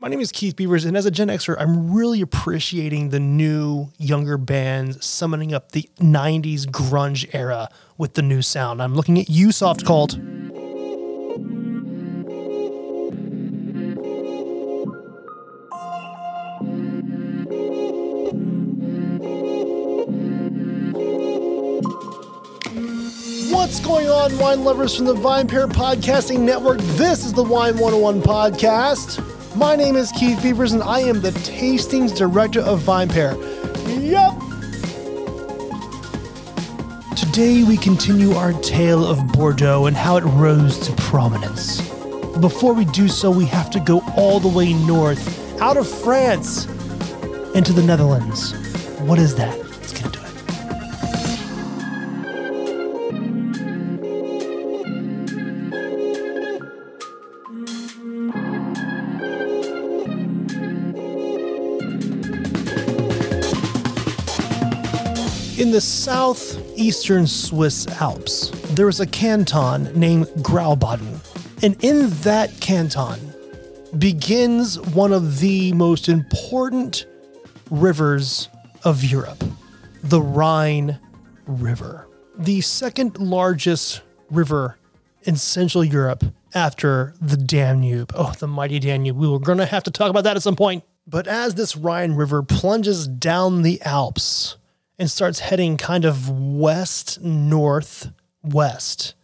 My name is Keith Beavers, and as a Gen Xer, I'm really appreciating the new, younger bands summoning up the 90s grunge era with the new sound. I'm looking at you, Soft Cult. What's going on, wine lovers from the VinePair Podcasting Network? This is the Wine 101 Podcast. My name is Keith Beavers, and I am the Tastings Director of VinePair. Yup! Today, we continue our tale of Bordeaux and how it rose to prominence. Before we do so, we have to go all the way north, out of France, into the Netherlands. What is that? In the southeastern Swiss Alps, there is a canton named Graubünden. And in that canton begins one of the most important rivers of Europe, the Rhine River. The second largest river in Central Europe after the Danube. Oh, the mighty Danube. We were going to have to talk about that at some point. But as this Rhine River plunges down the Alps, and starts heading kind of west northwest,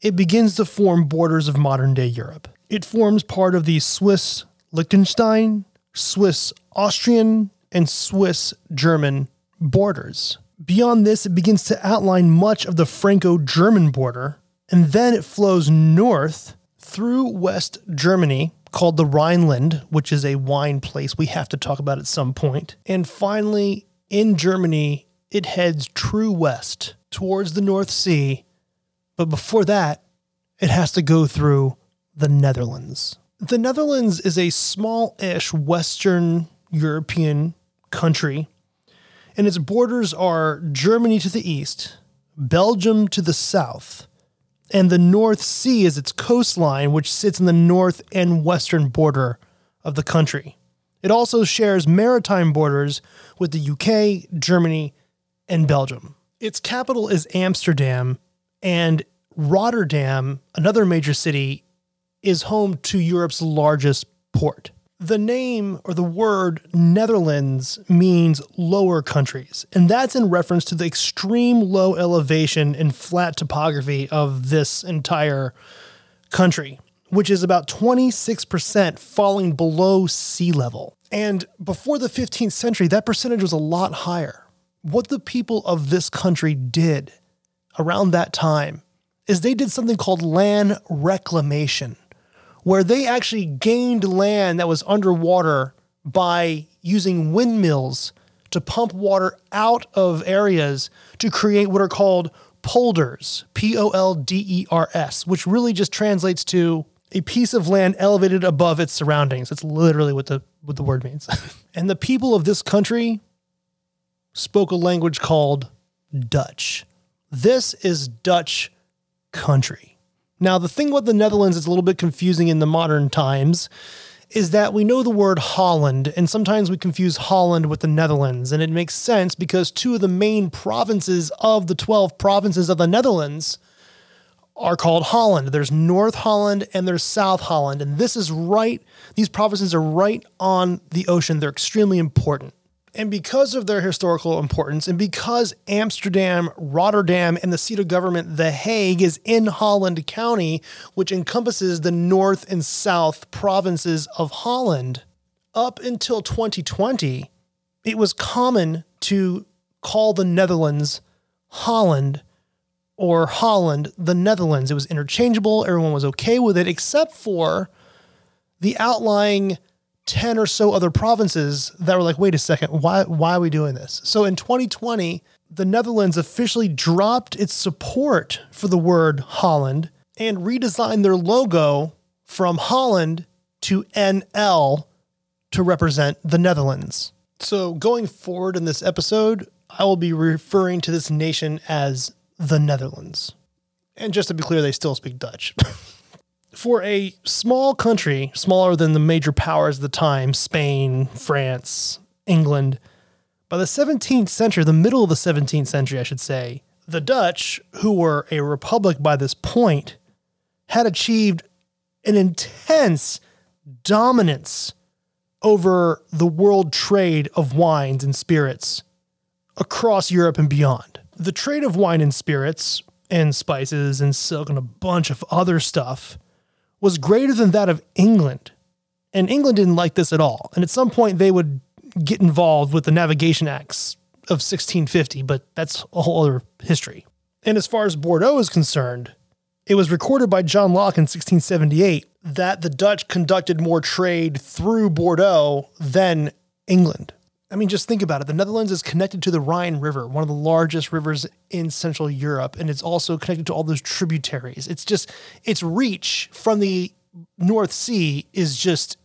it begins to form borders of modern day Europe. It forms part of the Swiss Liechtenstein, Swiss Austrian, and Swiss German borders. Beyond this, it begins to outline much of the Franco German border, and then it flows north through West Germany, called the Rhineland, which is a wine place we have to talk about at some point, and finally in Germany, it heads true west towards the North Sea. But before that, it has to go through the Netherlands. The Netherlands is a small ish Western European country, and its borders are Germany to the east, Belgium to the south, and the North Sea is its coastline, which sits in the north and western border of the country. It also shares maritime borders with the UK, Germany, and Belgium. Its capital is Amsterdam, and Rotterdam, another major city, is home to Europe's largest port. The name or the word Netherlands means lower countries, and that's in reference to the extreme low elevation and flat topography of this entire country which is about 26% falling below sea level. And before the 15th century, that percentage was a lot higher. What the people of this country did around that time is they did something called land reclamation, where they actually gained land that was underwater by using windmills to pump water out of areas to create what are called polders, P O L D E R S, which really just translates to a piece of land elevated above its surroundings. That's literally what the what the word means. and the people of this country spoke a language called Dutch. This is Dutch country. Now, the thing about the Netherlands is a little bit confusing in the modern times is that we know the word Holland, and sometimes we confuse Holland with the Netherlands. And it makes sense because two of the main provinces of the 12 provinces of the Netherlands are called Holland. There's North Holland and there's South Holland. And this is right, these provinces are right on the ocean. They're extremely important. And because of their historical importance, and because Amsterdam, Rotterdam, and the seat of government, The Hague, is in Holland County, which encompasses the north and south provinces of Holland, up until 2020, it was common to call the Netherlands Holland or Holland, the Netherlands. It was interchangeable. Everyone was okay with it, except for the outlying 10 or so other provinces that were like, wait a second, why, why are we doing this? So in 2020, the Netherlands officially dropped its support for the word Holland and redesigned their logo from Holland to NL to represent the Netherlands. So going forward in this episode, I will be referring to this nation as the Netherlands. And just to be clear, they still speak Dutch. For a small country, smaller than the major powers of the time, Spain, France, England, by the 17th century, the middle of the 17th century, I should say, the Dutch, who were a republic by this point, had achieved an intense dominance over the world trade of wines and spirits across Europe and beyond. The trade of wine and spirits and spices and silk and a bunch of other stuff was greater than that of England. And England didn't like this at all. And at some point, they would get involved with the Navigation Acts of 1650, but that's a whole other history. And as far as Bordeaux is concerned, it was recorded by John Locke in 1678 that the Dutch conducted more trade through Bordeaux than England. I mean, just think about it. The Netherlands is connected to the Rhine River, one of the largest rivers in Central Europe, and it's also connected to all those tributaries. It's just, its reach from the North Sea is just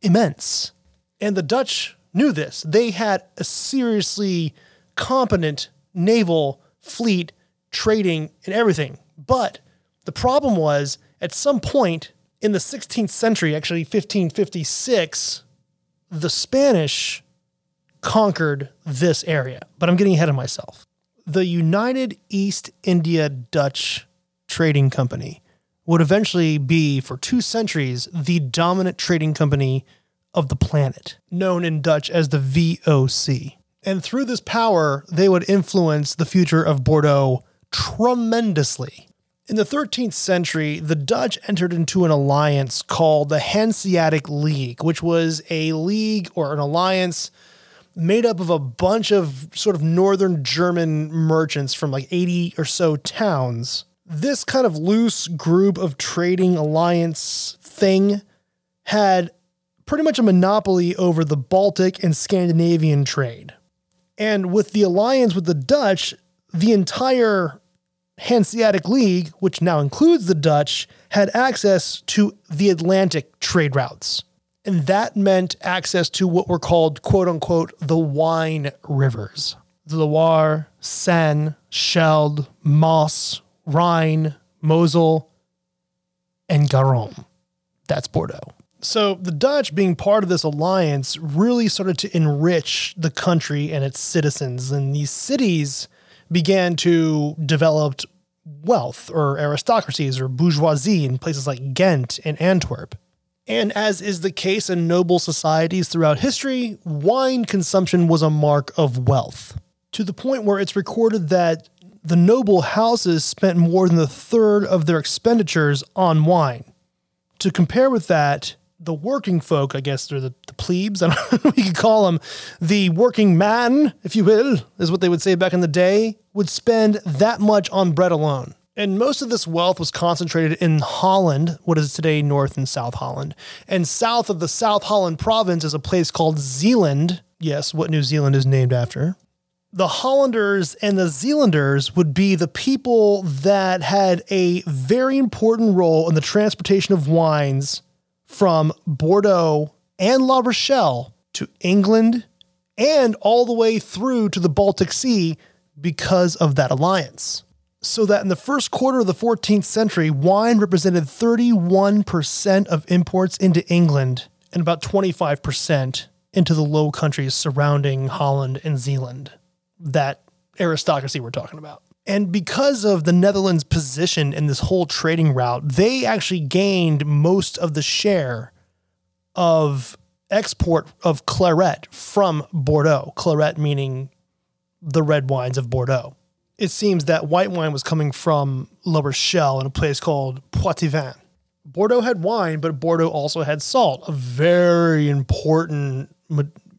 immense. And the Dutch knew this. They had a seriously competent naval fleet, trading, and everything. But the problem was at some point in the 16th century, actually 1556, the Spanish conquered this area. But I'm getting ahead of myself. The United East India Dutch Trading Company would eventually be, for two centuries, the dominant trading company of the planet, known in Dutch as the VOC. And through this power, they would influence the future of Bordeaux tremendously. In the 13th century, the Dutch entered into an alliance called the Hanseatic League, which was a league or an alliance made up of a bunch of sort of northern German merchants from like 80 or so towns. This kind of loose group of trading alliance thing had pretty much a monopoly over the Baltic and Scandinavian trade. And with the alliance with the Dutch, the entire Hanseatic League, which now includes the Dutch, had access to the Atlantic trade routes. And that meant access to what were called, quote unquote, the wine rivers the Loire, Seine, Schelde, Maas, Rhine, Mosel, and Garonne. That's Bordeaux. So the Dutch, being part of this alliance, really started to enrich the country and its citizens. And these cities began to develop wealth or aristocracies or bourgeoisie in places like Ghent and Antwerp. And as is the case in noble societies throughout history, wine consumption was a mark of wealth, to the point where it's recorded that the noble houses spent more than a third of their expenditures on wine. To compare with that, the working folk, I guess they're the, the plebes, I don't know what could call them, the working man, if you will, is what they would say back in the day, would spend that much on bread alone. And most of this wealth was concentrated in Holland, what is today North and South Holland. And south of the South Holland province is a place called Zeeland. Yes, what New Zealand is named after. The Hollanders and the Zealanders would be the people that had a very important role in the transportation of wines from Bordeaux and La Rochelle to England and all the way through to the Baltic Sea because of that alliance. So that in the first quarter of the 14th century, wine represented 31% of imports into England and about 25% into the low countries surrounding Holland and Zeeland. That aristocracy we're talking about. And because of the Netherlands' position in this whole trading route, they actually gained most of the share of export of claret from Bordeaux. Claret meaning the red wines of Bordeaux. It seems that white wine was coming from La Rochelle in a place called Poitevin. Bordeaux had wine, but Bordeaux also had salt, a very important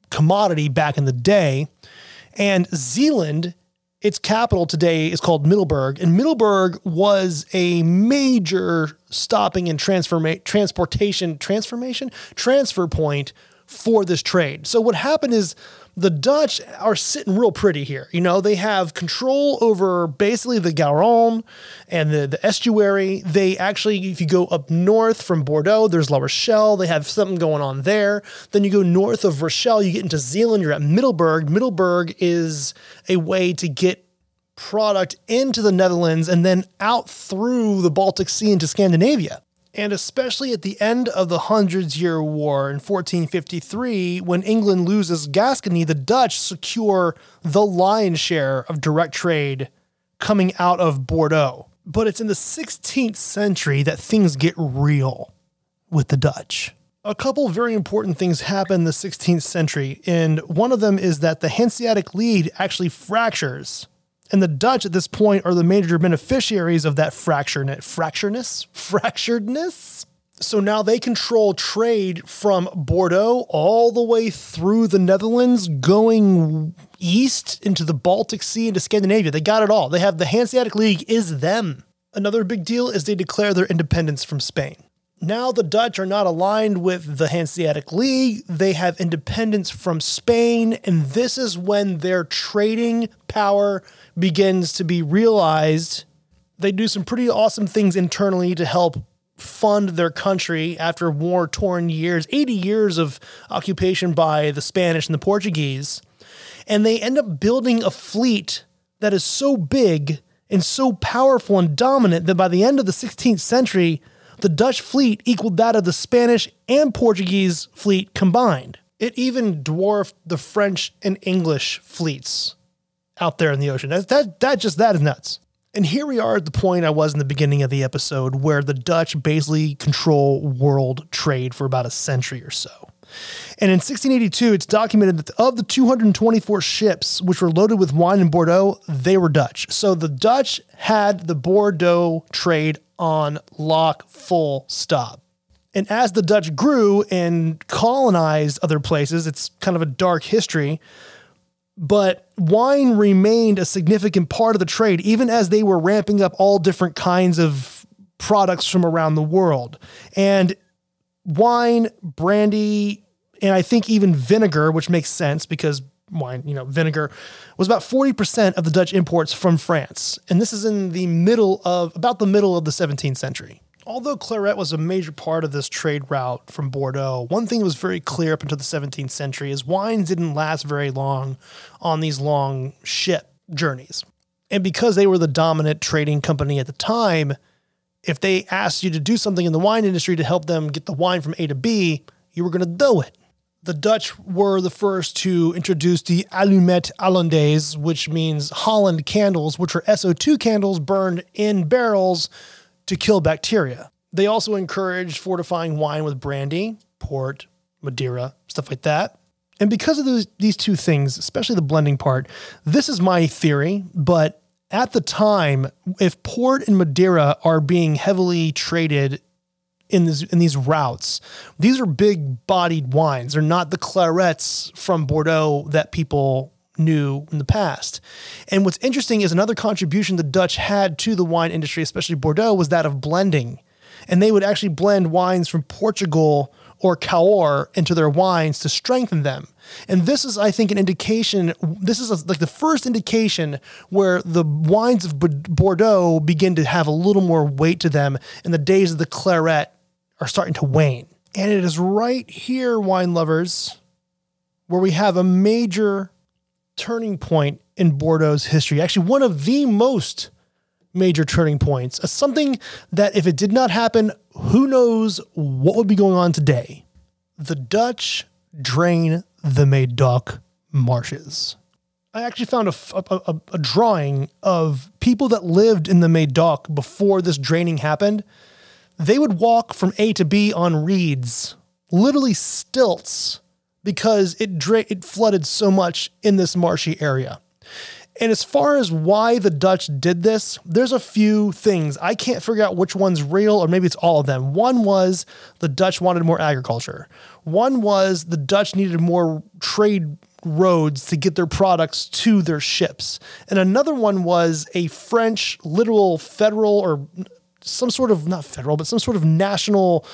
commodity back in the day. And Zeeland its capital today is called Middelburg, and Middelburg was a major stopping and transforma- transportation transformation transfer point for this trade. So what happened is the Dutch are sitting real pretty here. You know, they have control over basically the Garonne and the, the estuary. They actually, if you go up north from Bordeaux, there's La Rochelle. They have something going on there. Then you go north of Rochelle, you get into Zeeland, you're at Middelburg. Middelburg is a way to get product into the Netherlands and then out through the Baltic Sea into Scandinavia. And especially at the end of the Hundreds Year War in 1453, when England loses Gascony, the Dutch secure the lion's share of direct trade coming out of Bordeaux. But it's in the 16th century that things get real with the Dutch. A couple very important things happen in the 16th century, and one of them is that the Hanseatic League actually fractures. And the Dutch at this point are the major beneficiaries of that fractureness, fractureness, fracturedness. So now they control trade from Bordeaux all the way through the Netherlands, going east into the Baltic Sea into Scandinavia. They got it all. They have the Hanseatic League is them. Another big deal is they declare their independence from Spain. Now the Dutch are not aligned with the Hanseatic League. They have independence from Spain, and this is when their trading power begins to be realized. They do some pretty awesome things internally to help fund their country after war torn years, 80 years of occupation by the Spanish and the Portuguese. And they end up building a fleet that is so big and so powerful and dominant that by the end of the 16th century, the Dutch fleet equaled that of the Spanish and Portuguese fleet combined. It even dwarfed the French and English fleets out there in the ocean. That, that, that just, that is nuts. And here we are at the point I was in the beginning of the episode where the Dutch basically control world trade for about a century or so. And in 1682, it's documented that of the 224 ships which were loaded with wine in Bordeaux, they were Dutch. So the Dutch had the Bordeaux trade on lock, full stop. And as the Dutch grew and colonized other places, it's kind of a dark history. But wine remained a significant part of the trade, even as they were ramping up all different kinds of products from around the world. And wine, brandy, and I think even vinegar, which makes sense because wine, you know, vinegar was about 40% of the Dutch imports from France. And this is in the middle of about the middle of the 17th century. Although claret was a major part of this trade route from Bordeaux, one thing that was very clear up until the 17th century is wines didn't last very long on these long ship journeys. And because they were the dominant trading company at the time, if they asked you to do something in the wine industry to help them get the wine from A to B, you were going to do it. The Dutch were the first to introduce the allumette hollandaise, which means Holland candles, which are SO2 candles burned in barrels to kill bacteria. They also encouraged fortifying wine with brandy, port, Madeira, stuff like that. And because of those, these two things, especially the blending part, this is my theory, but at the time, if port and Madeira are being heavily traded in this in these routes. These are big bodied wines. They're not the clarets from Bordeaux that people knew in the past. And what's interesting is another contribution the Dutch had to the wine industry, especially Bordeaux, was that of blending. And they would actually blend wines from Portugal or Cahors into their wines to strengthen them. And this is, I think, an indication. This is a, like the first indication where the wines of Bordeaux begin to have a little more weight to them and the days of the claret are starting to wane. And it is right here, wine lovers, where we have a major turning point in Bordeaux's history. Actually, one of the most major turning points. Something that, if it did not happen, who knows what would be going on today. The Dutch drain the Medoc marshes. I actually found a, a, a, drawing of people that lived in the Medoc before this draining happened they would walk from A to B on reeds, literally stilts, because it dra- it flooded so much in this marshy area. And as far as why the Dutch did this, there's a few things. I can't figure out which one's real, or maybe it's all of them. One was the Dutch wanted more agriculture. One was the Dutch needed more trade roads to get their products to their ships. And another one was a French literal federal or some sort of not federal, but some sort of national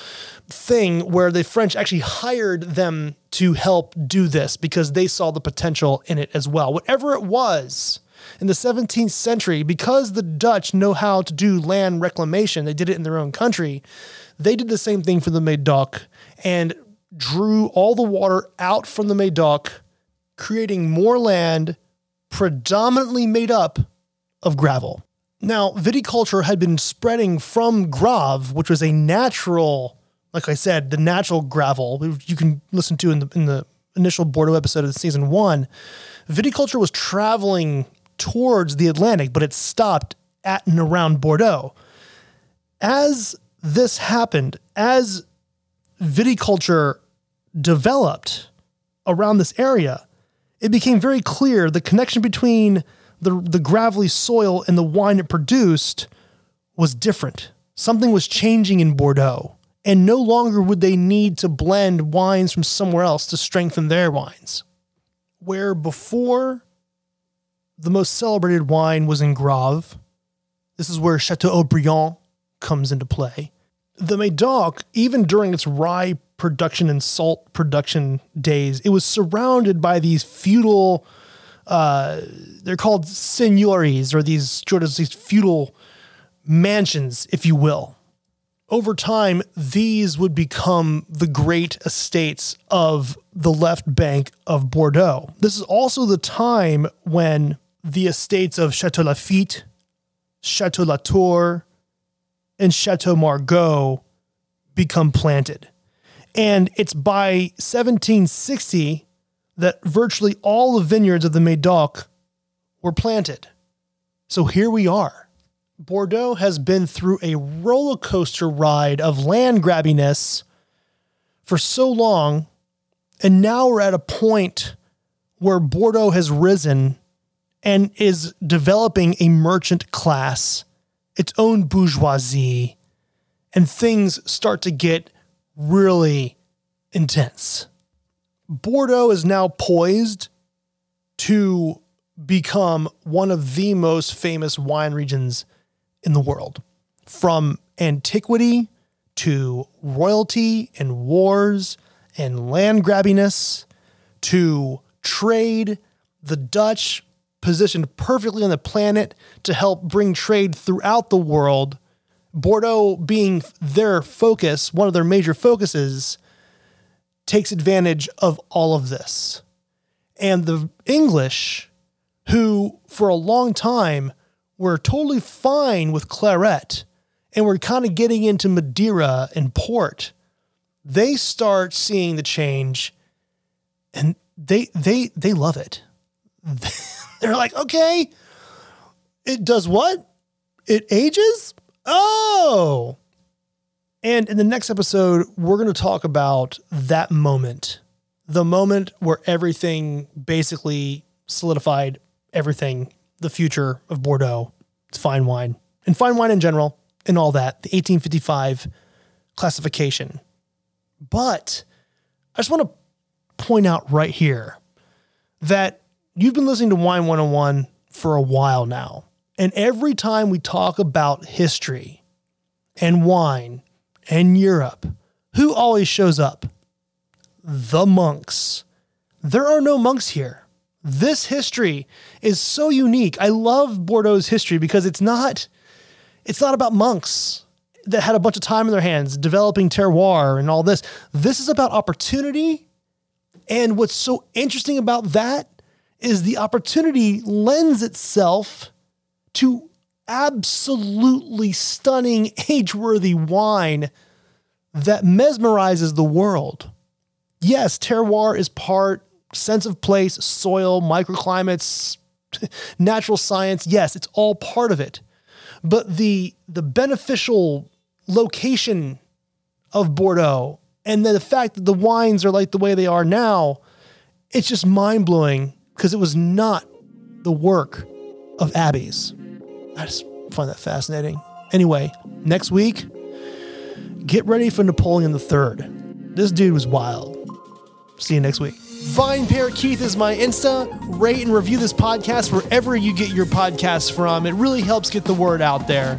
thing where the French actually hired them to help do this because they saw the potential in it as well. Whatever it was in the 17th century, because the Dutch know how to do land reclamation, they did it in their own country. They did the same thing for the Medoc and drew all the water out from the Medoc, creating more land predominantly made up of gravel. Now, viticulture had been spreading from Grave, which was a natural, like I said, the natural gravel you can listen to in the in the initial Bordeaux episode of season one. Viticulture was traveling towards the Atlantic, but it stopped at and around Bordeaux. As this happened, as viticulture developed around this area, it became very clear the connection between the, the gravelly soil and the wine it produced was different. Something was changing in Bordeaux, and no longer would they need to blend wines from somewhere else to strengthen their wines. Where before the most celebrated wine was in Grave, this is where Chateau Haut-Brion comes into play. The Medoc, even during its rye production and salt production days, it was surrounded by these feudal uh, they're called seigneuries or these sort of these feudal mansions, if you will. Over time, these would become the great estates of the left bank of Bordeaux. This is also the time when the estates of Chateau Lafite, Chateau Latour, and Chateau Margaux become planted. And it's by 1760 that virtually all the vineyards of the Medoc were planted. So here we are. Bordeaux has been through a roller coaster ride of land grabbiness for so long, and now we're at a point where Bordeaux has risen and is developing a merchant class, its own bourgeoisie, and things start to get really intense. Bordeaux is now poised to become one of the most famous wine regions in the world. From antiquity to royalty and wars and land grabbiness to trade, the Dutch positioned perfectly on the planet to help bring trade throughout the world. Bordeaux being their focus, one of their major focuses, takes advantage of all of this. And the English, who for a long time were totally fine with claret and were kind of getting into Madeira and port, they start seeing the change and they they they love it. They're like, okay, it does what? It ages? Oh, and in the next episode, we're going to talk about that moment, the moment where everything basically solidified everything, the future of Bordeaux, it's fine wine, and fine wine in general, and all that, the 1855 classification. But I just want to point out right here that you've been listening to Wine 101 for a while now. And every time we talk about history and wine and Europe. Who always shows up? The monks. There are no monks here. This history is so unique. I love Bordeaux's history because it's not it's not about monks that had a bunch of time in their hands developing terroir and all this. This is about opportunity. And what's so interesting about that is the opportunity lends itself to absolutely stunning, age worthy wine that mesmerizes the world. Yes, terroir is part sense of place, soil, microclimates, natural science. Yes, it's all part of it. But the the beneficial location of Bordeaux and the fact that the wines are like the way they are now, it's just mind blowing because it was not the work of abbeys. I just find that fascinating. Anyway, next week, get ready for Napoleon III. This dude was wild. See you next week. VinePair Keith is my Insta. Rate and review this podcast wherever you get your podcasts from. It really helps get the word out there.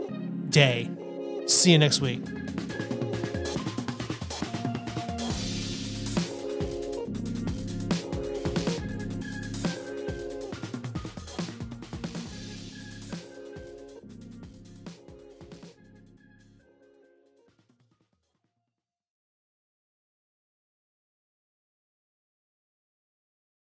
day. See you next week.